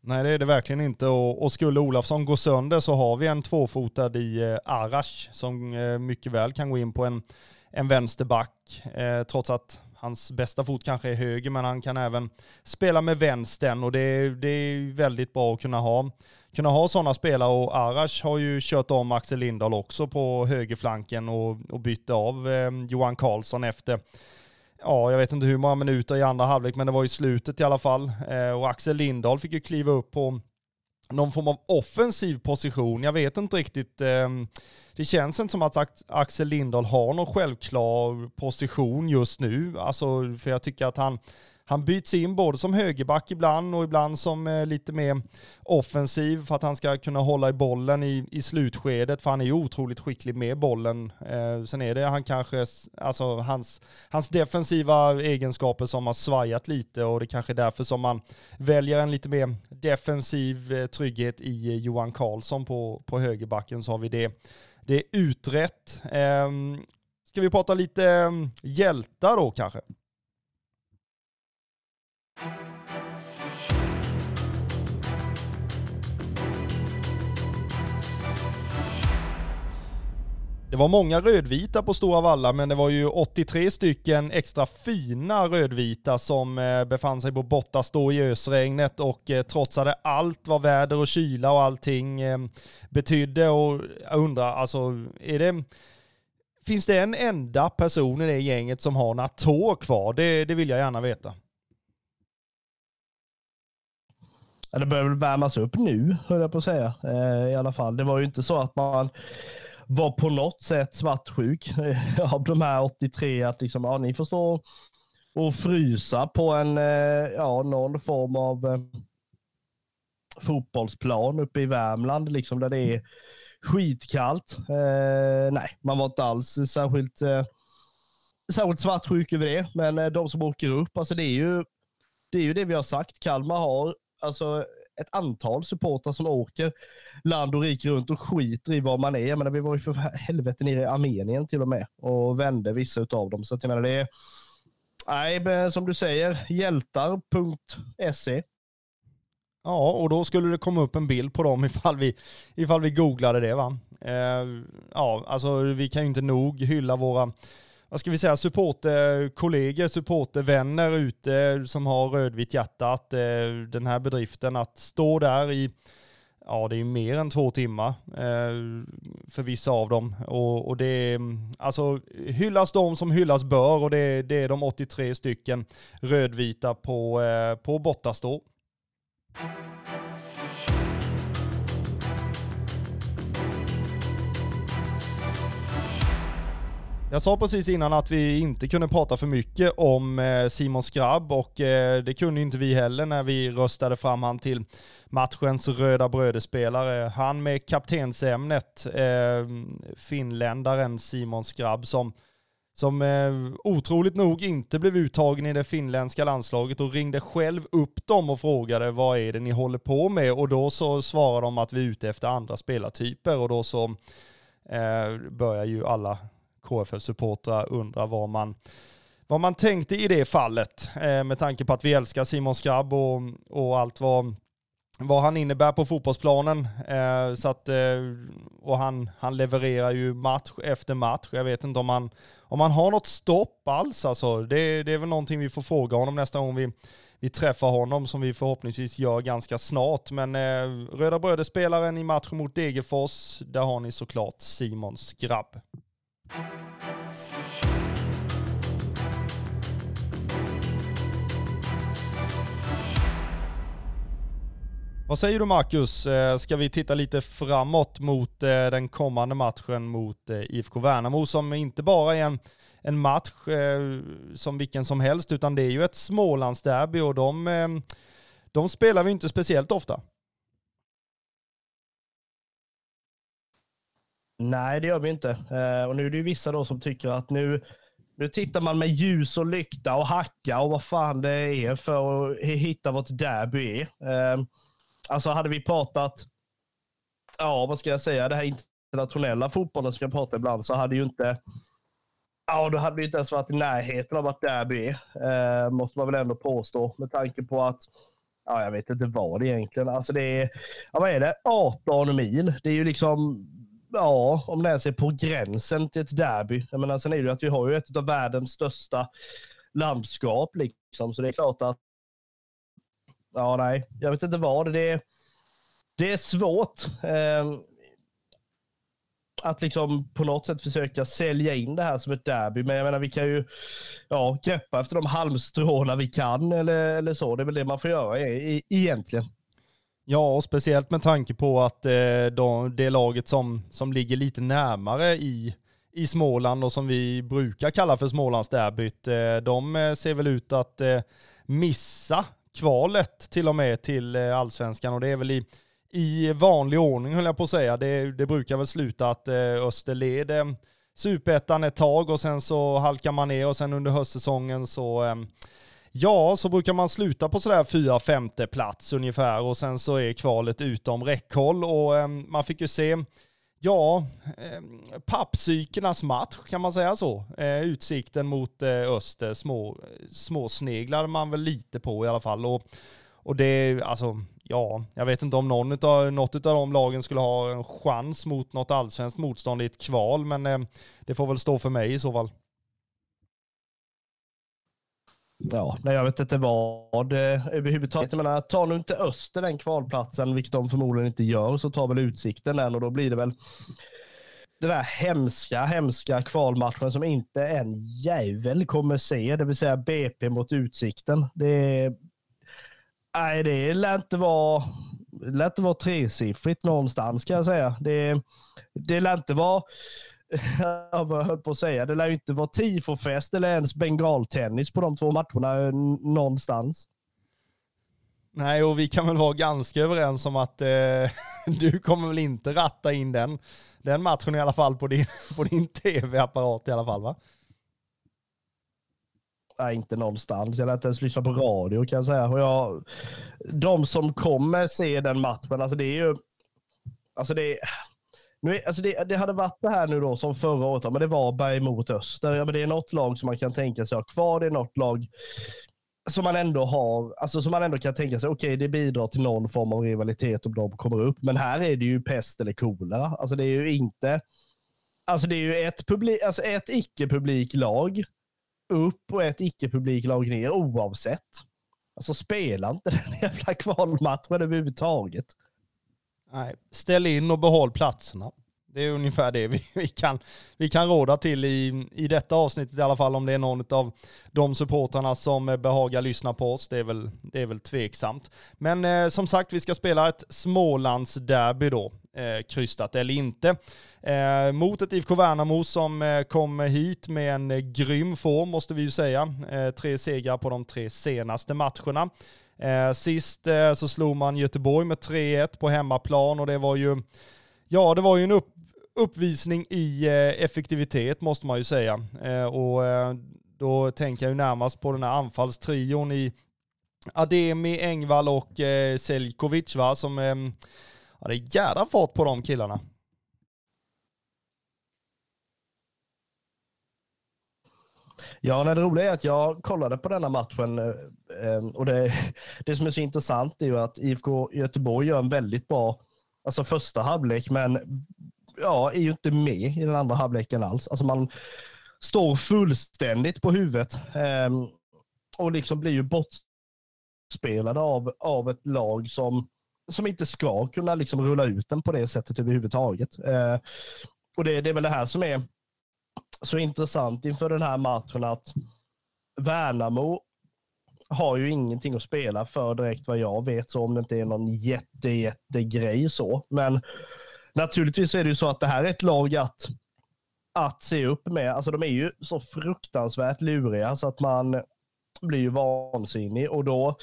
B: Nej det är det verkligen inte och, och skulle Olafsson gå sönder så har vi en tvåfotad i eh, Arash som eh, mycket väl kan gå in på en, en vänsterback eh, trots att Hans bästa fot kanske är höger, men han kan även spela med vänstern och det är, det är väldigt bra att kunna ha, kunna ha sådana spelare och Arash har ju kört om Axel Lindahl också på högerflanken och, och bytte av eh, Johan Karlsson efter ja, jag vet inte hur många minuter i andra halvlek, men det var i slutet i alla fall. Eh, och Axel Lindahl fick ju kliva upp på någon form av offensiv position. Jag vet inte riktigt. Ehm, det känns inte som att Axel Lindahl har någon självklar position just nu. Alltså, för jag tycker att han, han byts in både som högerback ibland och ibland som eh, lite mer offensiv för att han ska kunna hålla i bollen i, i slutskedet. För han är ju otroligt skicklig med bollen. Eh, sen är det han kanske, alltså hans, hans defensiva egenskaper som har svajat lite och det kanske är därför som man väljer en lite mer defensiv eh, trygghet i eh, Johan Karlsson på, på högerbacken så har vi det, det utrett. Eh, ska vi prata lite ehm, hjältar då kanske? Det var många rödvita på Stora Valla, men det var ju 83 stycken extra fina rödvita som eh, befann sig på bortastå i ösregnet och eh, trotsade allt vad väder och kyla och allting eh, betydde. Och jag undrar, alltså, är det... Finns det en enda person i det gänget som har några tår kvar? Det, det vill jag gärna veta.
C: Det börjar väl värmas upp nu, höll jag på att säga. Eh, I alla fall. Det var ju inte så att man var på något sätt svartsjuk av de här 83. Att liksom, ja, ni får stå och frysa på en, eh, ja, någon form av eh, fotbollsplan uppe i Värmland, liksom, där det är skitkallt. Eh, nej, man var inte alls särskilt, eh, särskilt svartsjuk över det. Men eh, de som åker upp, alltså det är ju det, är ju det vi har sagt. Kalmar har alltså ett antal supportrar som åker land och rike runt och skiter i var man är. Jag menar, vi var ju för helvete nere i Armenien till och med och vände vissa av dem. Så att jag menar, det är, nej, som du säger, hjältar.se.
B: Ja, och då skulle det komma upp en bild på dem ifall vi, ifall vi googlade det va. Eh, ja, alltså vi kan ju inte nog hylla våra vad ska vi säga, supporterkollegor, supportervänner ute som har rödvitt hjärta. Att, eh, den här bedriften att stå där i, ja det är mer än två timmar eh, för vissa av dem. Och, och det är, alltså hyllas de som hyllas bör och det, det är de 83 stycken rödvita på, eh, på Bottastå. Jag sa precis innan att vi inte kunde prata för mycket om eh, Simon Skrabb och eh, det kunde inte vi heller när vi röstade fram han till matchens röda brödespelare. Han med kaptensämnet, ehm, finländaren Simon Skrabb som som eh, otroligt nog inte blev uttagen i det finländska landslaget och ringde själv upp dem och frågade vad är det ni håller på med och då så svarade de att vi är ute efter andra spelartyper och då så eh, börjar ju alla KFF-supportrar undrar vad man, vad man tänkte i det fallet. Eh, med tanke på att vi älskar Simon Skrabb och, och allt vad, vad han innebär på fotbollsplanen. Eh, så att, eh, och han, han levererar ju match efter match. Jag vet inte om han, om han har något stopp alls. Alltså. Det, det är väl någonting vi får fråga honom nästa gång vi, vi träffar honom som vi förhoppningsvis gör ganska snart. Men eh, Röda Bröder-spelaren i matchen mot Degerfors, där har ni såklart Simon Skrabb. Vad säger du Marcus? Eh, ska vi titta lite framåt mot eh, den kommande matchen mot eh, IFK Värnamo som inte bara är en, en match som vilken som helst utan det är ju ett Smålandsderby och de, de spelar vi inte speciellt ofta.
C: Nej, det gör vi inte. Eh, och nu är det ju vissa då som tycker att nu, nu tittar man med ljus och lykta och hacka och vad fan det är för att hitta vad ett derby är. Ehm, alltså hade vi pratat, ja vad ska jag säga, det här internationella fotbollen som jag pratar ibland, så hade ju inte, ja då hade vi inte ens varit i närheten av att derby är. Eh, måste man väl ändå påstå med tanke på att, ja jag vet inte vad det egentligen, alltså det är, ja vad är det, 18 mil. Det är ju liksom, ja om det ens är på gränsen till ett derby. Jag menar sen är det ju att vi har ju ett av världens största landskap liksom, så det är klart att ja, nej, jag vet inte vad. Det är, det är svårt eh, att liksom på något sätt försöka sälja in det här som ett derby. Men jag menar, vi kan ju ja, greppa efter de halmstråna vi kan eller, eller så. Det är väl det man får göra e egentligen.
B: Ja, och speciellt med tanke på att eh, de, det laget som, som ligger lite närmare i, i Småland och som vi brukar kalla för Smålandsderbyt, eh, de eh, ser väl ut att eh, missa kvalet till och med till eh, allsvenskan och det är väl i, i vanlig ordning höll jag på att säga. Det, det brukar väl sluta att eh, Öster leder eh, superettan ett tag och sen så halkar man ner och sen under höstsäsongen så eh, Ja, så brukar man sluta på sådär fyra femte plats ungefär och sen så är kvalet utom räckhåll och eh, man fick ju se Ja, eh, pappsykernas match kan man säga så. Eh, utsikten mot eh, Öster eh, små, småsneglade man väl lite på i alla fall. Och, och det, alltså, ja, jag vet inte om någon utav, något av de lagen skulle ha en chans mot något allsvenskt motstånd i ett kval, men eh, det får väl stå för mig i så fall.
C: Ja, nej, jag vet inte vad eh, överhuvudtaget. Jag menar, tar nu inte Öster den kvalplatsen, vilket de förmodligen inte gör, så tar väl Utsikten den och då blir det väl den där hemska, hemska kvalmatchen som inte en jävel kommer se, det vill säga BP mot Utsikten. Det, nej, det lär inte vara, lär inte vara tresiffrigt någonstans kan jag säga. Det, det lär inte vara jag höll på att säga, det lär ju inte vara tifofest eller ens bengaltennis på de två matcherna någonstans.
B: Nej, och vi kan väl vara ganska överens om att eh, du kommer väl inte ratta in den, den matchen i alla fall på din, på din tv-apparat i alla fall va?
C: Nej, inte någonstans. Jag inte ens lyssna på radio kan jag säga. Och jag, de som kommer se den matchen, alltså det är ju... Alltså det är, nu, alltså det, det, hade varit det här nu då som förra året, men det var Berg mot Öster. Ja, men det är något lag som man kan tänka sig ha kvar. Det är något lag som man ändå har, alltså som man ändå kan tänka sig, okej okay, det bidrar till någon form av rivalitet om de kommer upp. Men här är det ju pest eller kolera. Alltså det är ju inte, alltså det är ju ett, publik, alltså ett icke-publiklag upp och ett icke-publiklag ner oavsett. Alltså spela inte den jävla kvalmatchen överhuvudtaget.
B: Nej, ställ in och behåll platserna. Det är ungefär det vi, vi, kan, vi kan råda till i, i detta avsnittet i alla fall om det är någon av de supportrarna som behagar lyssna på oss. Det är väl, det är väl tveksamt. Men eh, som sagt, vi ska spela ett Smålandsderby då, eh, krystat eller inte. Eh, mot ett IFK Värnamo som eh, kom hit med en eh, grym form måste vi ju säga. Eh, tre segrar på de tre senaste matcherna. Eh, sist eh, så slog man Göteborg med 3-1 på hemmaplan och det var ju, ja det var ju en upp, uppvisning i eh, effektivitet måste man ju säga. Eh, och eh, då tänker jag ju närmast på den här anfallstrion i Ademi, Engvall och eh, Seljkovic va, som, eh, ja det är jädra fart på de killarna.
C: Ja, det roliga är att jag kollade på denna matchen eh, eh, och det, det som är så intressant är ju att IFK Göteborg gör en väldigt bra alltså första halvlek, men ja, är ju inte med i den andra halvleken alls. Alltså man står fullständigt på huvudet ehm, och liksom blir ju bortspelade av, av ett lag som, som inte ska kunna liksom rulla ut den på det sättet överhuvudtaget. Eh, och det, det är väl det här som är så intressant inför den här matchen att Värnamo har ju ingenting att spela för direkt vad jag vet, så om det inte är någon jätte, jätte grej så. Men naturligtvis är det ju så att det här är ett lag att, att se upp med. Alltså de är ju så fruktansvärt luriga så att man blir ju vansinnig och då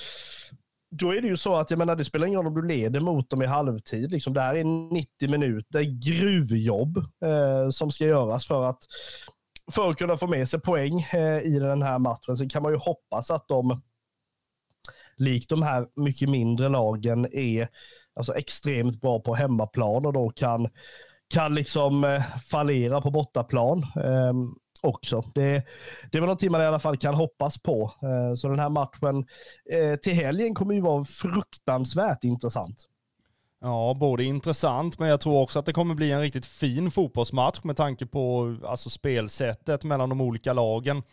C: då är det ju så att jag menar, det spelar ingen roll om du leder mot dem i halvtid. Liksom, det här är 90 minuter gruvjobb eh, som ska göras för att, för att kunna få med sig poäng eh, i den här matchen. Så kan man ju hoppas att de, likt de här mycket mindre lagen, är alltså extremt bra på hemmaplan och då kan, kan liksom eh, fallera på bortaplan eh, också. Det, det är väl någonting man i alla fall kan hoppas på. Eh, så den här matchen eh, till helgen kommer ju vara fruktansvärt intressant.
B: Ja, både intressant, men jag tror också att det kommer bli en riktigt fin fotbollsmatch med tanke på alltså, spelsättet mellan de olika lagen.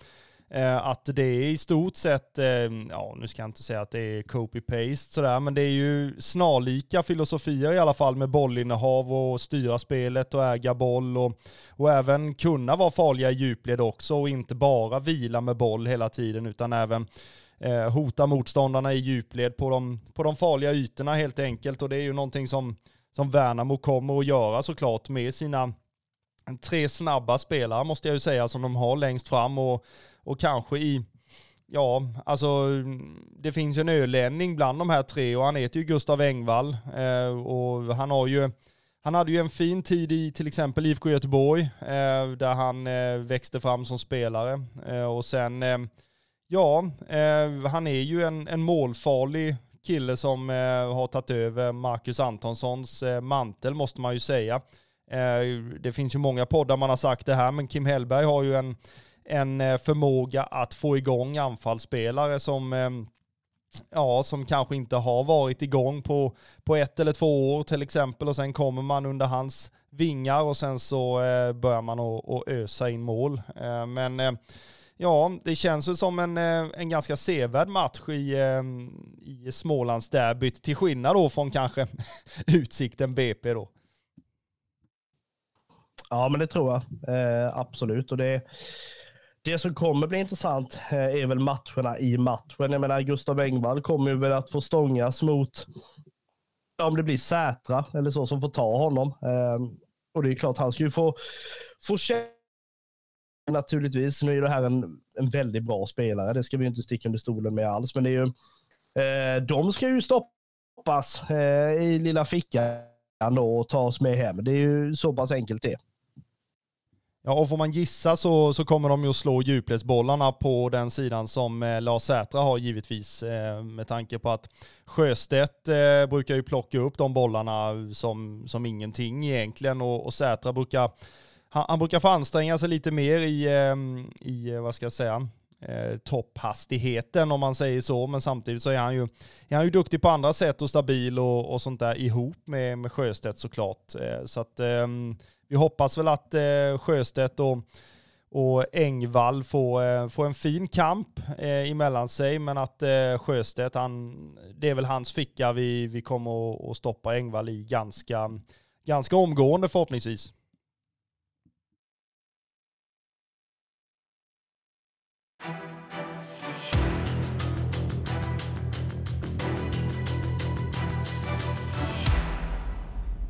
B: Eh, att det är i stort sett, eh, ja nu ska jag inte säga att det är copy-paste sådär, men det är ju snarlika filosofier i alla fall med bollinnehav och styra spelet och äga boll och, och även kunna vara farliga i djupled också och inte bara vila med boll hela tiden utan även eh, hota motståndarna i djupled på de, på de farliga ytorna helt enkelt. Och det är ju någonting som, som Värnamo kommer att göra såklart med sina tre snabba spelare måste jag ju säga som de har längst fram. Och och kanske i, ja, alltså det finns ju en ölänning bland de här tre och han heter ju Gustav Engvall eh, och han har ju han hade ju en fin tid i till exempel IFK Göteborg eh, där han eh, växte fram som spelare eh, och sen, eh, ja, eh, han är ju en, en målfarlig kille som har tagit över Marcus Antonssons mantel måste man ju säga. det finns ju många poddar man har sagt det här men Kim Hellberg har ju en en eh, förmåga att få igång anfallsspelare som, eh, ja, som kanske inte har varit igång på, på ett eller två år till exempel och sen kommer man under hans vingar och sen så eh, börjar man att ösa in mål. Eh, men eh, ja, det känns ju som en, eh, en ganska sevärd match i, i Smålandsderbyt till skillnad då från kanske Utsikten BP då.
C: Ja, men det tror jag eh, absolut. Och det, det som kommer bli intressant eh, är väl matcherna i matchen. Jag menar, Gustav Engvall kommer väl att få stångas mot, om det blir Sätra eller så, som får ta honom. Ehm, och det är klart, han ska ju få, få känna naturligtvis. Nu är det här en, en väldigt bra spelare, det ska vi inte sticka under stolen med alls, men det är ju, eh, de ska ju stoppas eh, i lilla fickan då och tas med hem. Det är ju så pass enkelt det.
B: Ja, och får man gissa så, så kommer de ju att slå djupledsbollarna på den sidan som eh, Lars Sätra har givetvis eh, med tanke på att Sjöstedt eh, brukar ju plocka upp de bollarna som, som ingenting egentligen. Och, och Sätra brukar han, han, brukar få anstränga sig lite mer i, eh, i eh, vad ska jag säga, eh, topphastigheten om man säger så, men samtidigt så är han ju, är han ju duktig på andra sätt och stabil och, och sånt där ihop med, med Sjöstedt såklart. Eh, så att ehm, vi hoppas väl att eh, Sjöstedt och, och Engvall får, eh, får en fin kamp eh, emellan sig, men att eh, Sjöstedt, han, det är väl hans ficka vi, vi kommer att stoppa Engvall i ganska, ganska omgående förhoppningsvis.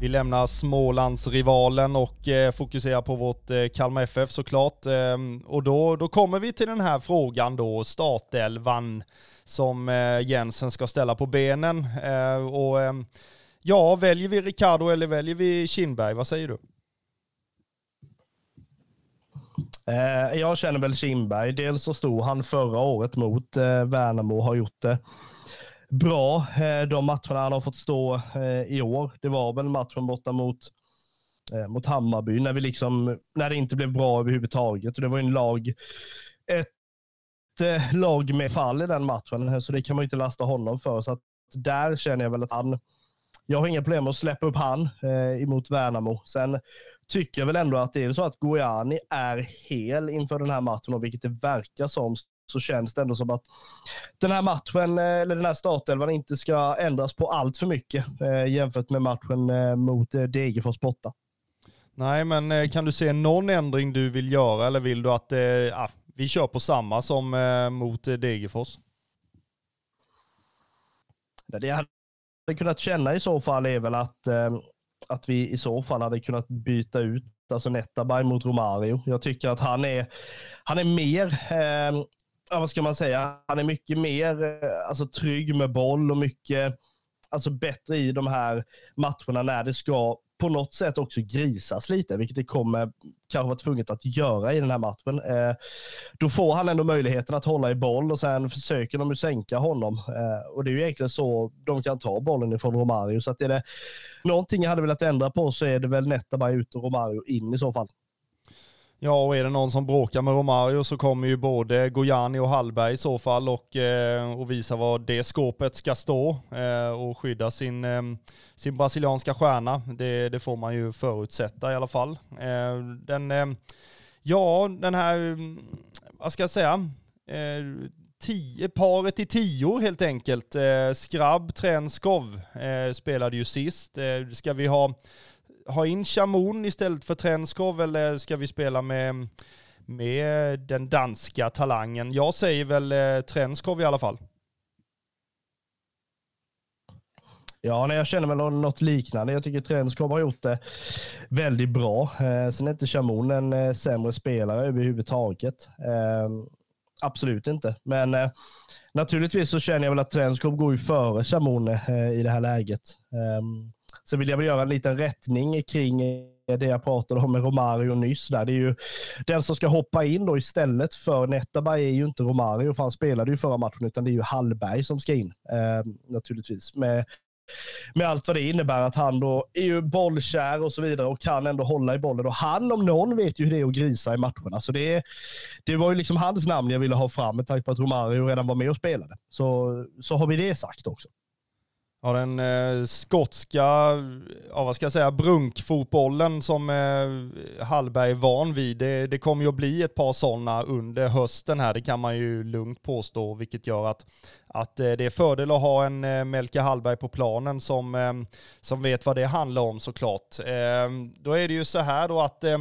B: Vi lämnar Smålandsrivalen och eh, fokuserar på vårt eh, Kalmar FF såklart. Eh, och då, då kommer vi till den här frågan då, startelvan som eh, Jensen ska ställa på benen. Eh, och eh, ja, väljer vi Ricardo eller väljer vi Kindberg? Vad säger du?
C: Eh, jag känner väl Kindberg. Dels så stod han förra året mot eh, Värnamo och har gjort det bra eh, de matcherna han har fått stå eh, i år. Det var väl matchen borta mot, eh, mot Hammarby när, vi liksom, när det inte blev bra överhuvudtaget. Och det var en lag, ett eh, lag med fall i den matchen, så det kan man inte lasta honom för. Så att där känner jag väl att han, jag har inga problem med att släppa upp han eh, emot Värnamo. Sen tycker jag väl ändå att det är så att Gojani är hel inför den här matchen och vilket det verkar som så känns det ändå som att den här matchen, eh, eller den här startelvan, inte ska ändras på allt för mycket eh, jämfört med matchen eh, mot Degerfors borta.
B: Nej, men kan du se någon ändring du vill göra eller vill du att eh, vi kör på samma som eh, mot Degerfors?
C: Det jag hade kunnat känna i så fall är väl att, eh, att vi i så fall hade kunnat byta ut alltså Netabay mot Romario. Jag tycker att han är, han är mer eh, ja, vad ska man säga, han är mycket mer eh, alltså, trygg med boll och mycket alltså, bättre i de här matcherna när det ska på något sätt också grisas lite, vilket det kommer kanske vara tvunget att göra i den här matchen. Eh, då får han ändå möjligheten att hålla i boll och sen försöker de ju sänka honom. Eh, och det är ju egentligen så de kan ta bollen ifrån Romario. Så att är det någonting jag hade velat ändra på så är det väl Netabay ut och Romario in i så fall.
B: Ja, och är det någon som bråkar med Romario så kommer ju både Gojani och Hallberg i så fall och, eh, och visa var det skåpet ska stå eh, och skydda sin, eh, sin brasilianska stjärna. Det, det, får man ju förutsätta i alla fall. Den, ja, den här, mm, vad ska jag säga, tio, paret i tio helt enkelt. Skrabb, Trenskov spelade ju sist. ska vi ha ha in Chamon istället för Trenskov eller ska vi spela med, med den danska talangen? Jag säger väl eh, Trenskov i alla fall.
C: Ja, nej, jag känner väl något liknande. Jag tycker Trenskov har gjort det väldigt bra. Eh, sen är inte Chamon en eh, sämre spelare överhuvudtaget. Eh, absolut inte. Men eh, naturligtvis så känner jag väl att Trenskov går ju före Chamon eh, i det här läget. Ehm, Sen så vill jag väl göra en liten rättning kring det jag pratade om med Romario nyss. Där. Det är ju den som ska hoppa in då istället för Netabay är ju inte Romario, för han spelade ju förra matchen, utan det är ju Hallberg som ska in eh, naturligtvis. Med med allt vad det innebär att han då är ju bollkär och så vidare och kan ändå hålla i bollen. Och han om någon vet ju hur det är att grisa i matcherna. Så det, det var ju liksom hans namn jag ville ha fram med tanke på att Romario redan var med och spelade. Så, så har vi det sagt också.
B: Ja, den eh, skotska, ja, vad ska jag säga, brunkfotbollen som eh, Hallberg är van vid. Det, det kommer ju att bli ett par sådana under hösten här, det kan man ju lugnt påstå, vilket gör att, att eh, det är fördel att ha en eh, Melke Hallberg på planen som, eh, som vet vad det handlar om såklart. Eh, då är det ju så här då att, eh,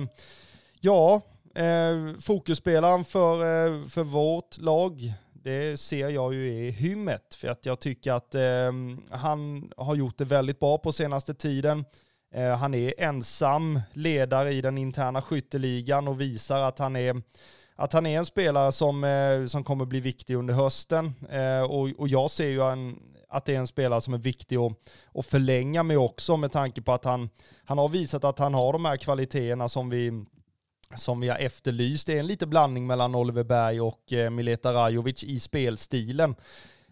B: ja, eh, fokusspelaren för, eh, för vårt lag, det ser jag ju i hymmet. För att jag tycker att eh, han har gjort det väldigt bra på senaste tiden. Eh, han är ensam ledare i den interna skytteligan och visar att han är att han är en spelare som, eh, som kommer bli viktig under hösten. Eh, och, och jag ser ju en, att det är en spelare som är viktig att, att förlänga med också med tanke på att han, han har visat att han har de här kvaliteterna som vi som vi har efterlyst. Det är en liten blandning mellan Oliver Berg och eh, Mileta Rajovic i spelstilen.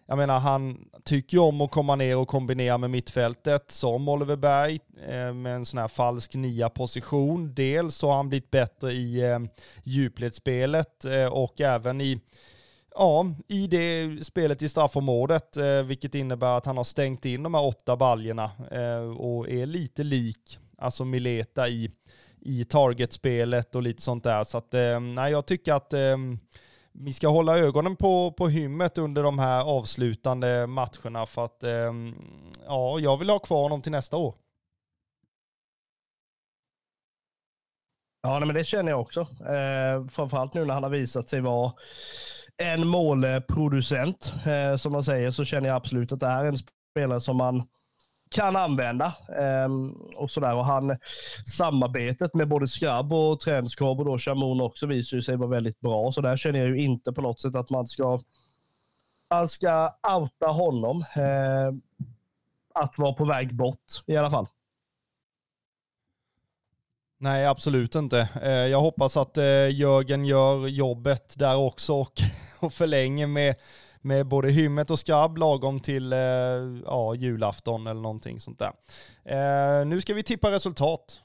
B: Jag menar, han tycker ju om att komma ner och kombinera med mittfältet som Oliver Berg eh, med en sån här falsk nia position. Dels så har han blivit bättre i eh, djupledsspelet och även i Ja, i det spelet i straffområdet, vilket innebär att han har stängt in de här åtta baljorna och är lite lik, alltså Mileta i i targetspelet och lite sånt där. Så att, eh, nej, jag tycker att eh, vi ska hålla ögonen på, på hymmet under de här avslutande matcherna för att eh, ja, jag vill ha kvar honom till nästa år.
C: Ja, nej, men det känner jag också. Eh, framförallt nu när han har visat sig vara en målproducent, eh, som man säger, så känner jag absolut att det här är en spelare som man kan använda. Um, och sådär. Och han, samarbetet med både Skrabb och Trenskorb och då Chamon också visar ju sig vara väldigt bra. Så där känner jag ju inte på något sätt att man ska, man ska outa honom. Uh, att vara på väg bort i alla fall.
B: Nej, absolut inte. Eh, jag hoppas att eh, Jörgen gör jobbet där också och, och förlänger med med både hymmet och skabb lagom till eh, ja, julafton eller någonting sånt där. Eh, nu ska vi tippa resultat.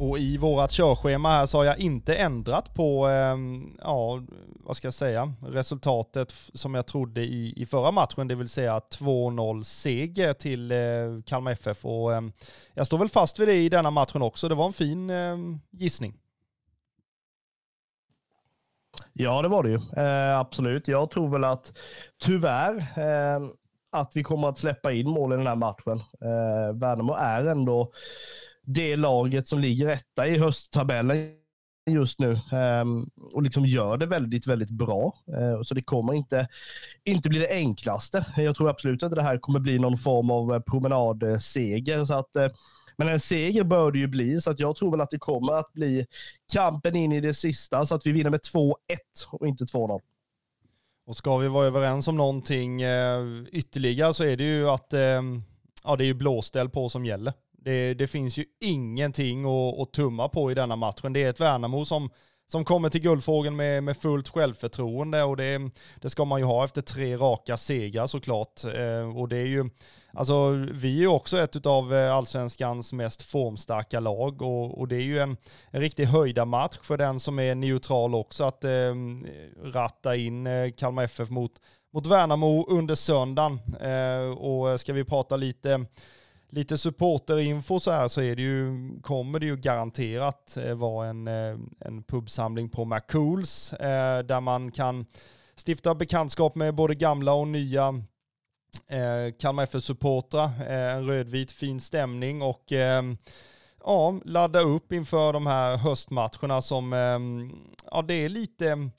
B: Och i vårat körschema här så har jag inte ändrat på, eh, ja, vad ska jag säga, resultatet som jag trodde i, i förra matchen, det vill säga 2-0 seger till eh, Kalmar FF. Och eh, jag står väl fast vid det i denna matchen också. Det var en fin ehm, gissning.
C: Ja, det var det ju. Eh, absolut. Jag tror väl att tyvärr ehm, att vi kommer att släppa in mål i den här matchen. Eh, Värnamo är ändå det laget som ligger etta i hösttabellen just nu ehm, och liksom gör det väldigt, väldigt bra. Eh, så det kommer inte, inte bli det enklaste. Jag tror absolut att det här kommer bli någon form av eh, promenadseger. Så att, eh, men en seger bör det ju bli, så att jag tror väl att det kommer att bli kampen in i det sista, så att vi vinner med 2-1 och inte 2-0.
B: Och ska vi vara överens om någonting ytterligare så är det ju att ehm, ja, det är blåställ på som gäller. Det, det finns ju ingenting att, att, tumma på i denna matchen. Det är ett Värnamo som, som kommer till guldfågeln med, med fullt självförtroende och det, det ska man ju ha efter tre raka segrar såklart. Eh, och det är ju, alltså vi är ju också ett av eh, allsvenskans mest formstarka lag och, och det är ju en, en riktig höjda match för den som är neutral också att eh, ratta in eh, Kalmar FF mot, mot Värnamo under söndagen. Eh, och ska vi prata lite lite supporterinfo så här så är det ju, kommer det ju garanterat eh, vara en, eh, en pubsamling på McCools eh, där man kan stifta bekantskap med både gamla och nya Kalmar FF-supportrar. en rödvit fin stämning och ja, ladda upp inför de här höstmatcherna som, ja det är lite,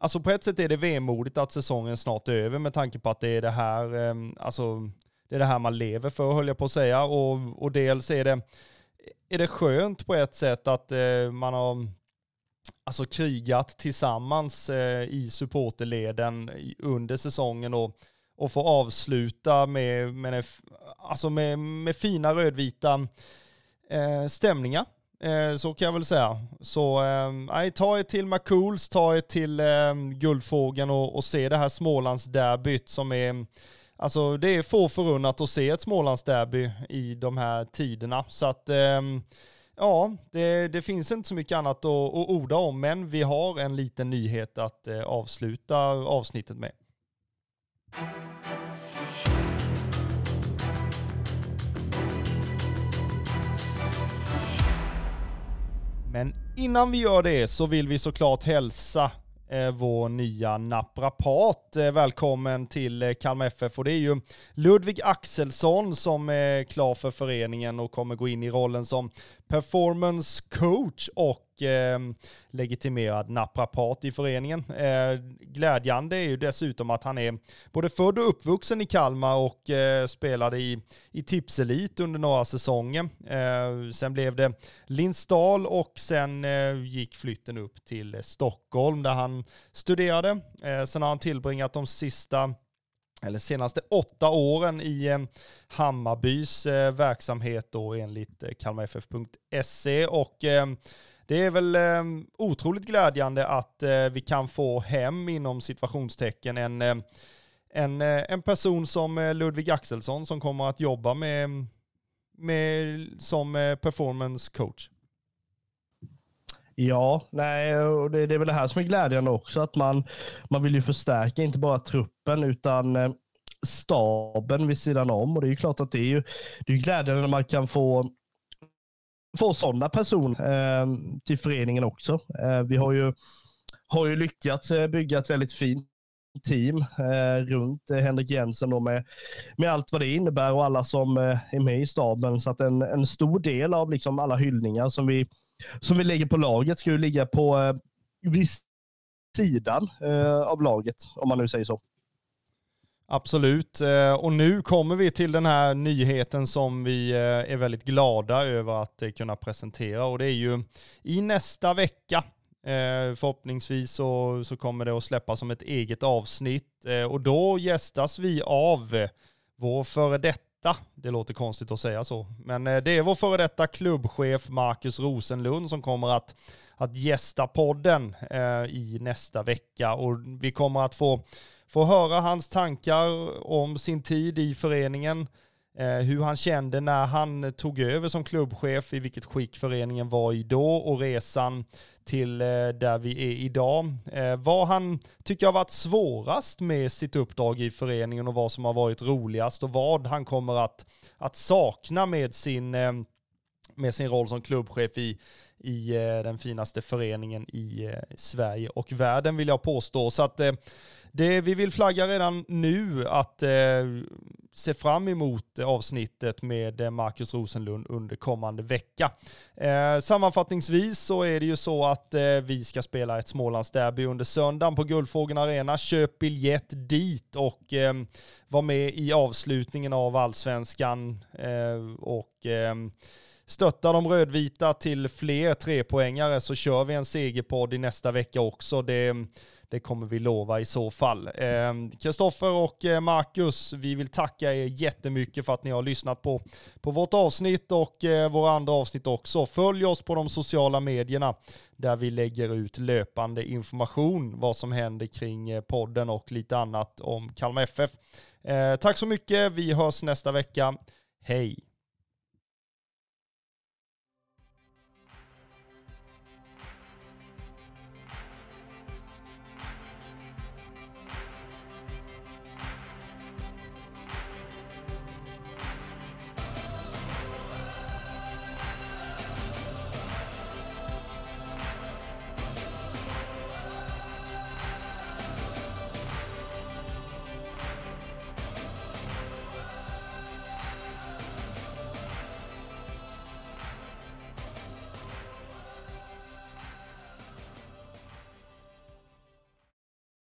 B: alltså på ett sätt är det vemodigt att säsongen snart är över med tanke på att det är det här, alltså det är det här man lever för höll jag på att säga. Och, och dels är det, är det skönt på ett sätt att eh, man har alltså krigat tillsammans eh, i supporterleden under säsongen och, och få avsluta med, med, alltså med, med fina rödvita eh, stämningar. eh, så kan jag väl säga. Så eh, ta er till McCools, ta er till eh, Guldfågeln och, och se det här Smålandsderbyt som är Alltså det är få förunnat att se ett Smålandsderby i de här tiderna. Så att eh, ja, det, det, finns inte så mycket annat att, att orda om, men vi har en liten nyhet att eh, avsluta avsnittet med. Men innan vi gör det så vill vi såklart hälsa Eh, vår nya naprapat. Eh, välkommen till eh, Kalmar FF och det är ju Ludvig Axelsson som är klar för föreningen och kommer gå in i rollen som performance coach och eh, legitimerad naprapat i föreningen. Eh, glädjande är ju dessutom att han är både född och uppvuxen i Kalmar och eh, spelade i, i Tipselit under några säsonger. Eh, sen blev det Lindsdal och sen eh, gick flytten upp till Stockholm där han studerade. Eh, sen har han tillbringat de sista eller senaste åtta åren i eh, Hammarbys eh, verksamhet då enligt eh, kalmarff.se och det är väl otroligt glädjande att vi kan få hem inom situationstecken en, en, en person som Ludvig Axelsson som kommer att jobba med, med som performance coach.
C: Ja, nej, och det, det, är väl det här som är glädjande också, att man, man vill ju förstärka inte bara truppen utan eh, staben vid sidan om. Och det är ju klart att det är ju det är glädjande när man kan få få sådana personer eh, till föreningen också. Eh, vi har ju, har ju lyckats eh, bygga ett väldigt fint team eh, runt eh, Henrik Jensen då med, med allt vad det innebär och alla som eh, är med i staben. Så att en, en stor del av liksom alla hyllningar som vi som vi lägger på laget ska ju ligga på eh, viss sidan eh, av laget, om man nu säger så.
B: Absolut, eh, och nu kommer vi till den här nyheten som vi eh, är väldigt glada över att eh, kunna presentera. Och det är ju i nästa vecka Förhoppningsvis så, så kommer det att släppas som ett eget avsnitt. Och då gästas vi av vår före detta detta, det låter konstigt att säga så, men eh, det är vår före detta klubbchef Marcus Rosenlund som kommer att, att gästa podden eh, i nästa vecka. Och vi kommer att få, få höra hans tankar om sin tid i föreningen, Eh, hur han kände när han tog över som klubbchef, i vilket skick föreningen var i då och resan till eh, där vi är idag. Eh, vad han tycker har varit svårast med sitt uppdrag i föreningen och vad som har varit roligast och vad han kommer att, att sakna med sin, med sin roll som klubbchef i, i den finaste föreningen i Sverige och världen vill jag påstå. Så att det, vi vill flagga redan nu att eh, se fram emot avsnittet med eh, Marcus Rosenlund under kommande vecka. Eh, sammanfattningsvis så är det ju så att eh, vi ska spela ett Smålandsderby under söndagen på Guldfågeln Arena. Köp biljett dit och eh, var med i avslutningen av allsvenskan eh, och eh, stötta de rödvita till fler trepoängare så kör vi en segerpodd i nästa vecka också. Det, det kommer vi lova i så fall. Eh, Kristoffer eh, och Marcus, vi vill tacka er jättemycket för att ni har lyssnat på, på vårt avsnitt och eh, våra andra avsnitt också. Följ oss på de sociala medierna där vi lägger ut löpande information vad som händer kring eh, podden och lite annat om Kalmar FF. Eh, tack så mycket, vi hörs nästa vecka. Hej!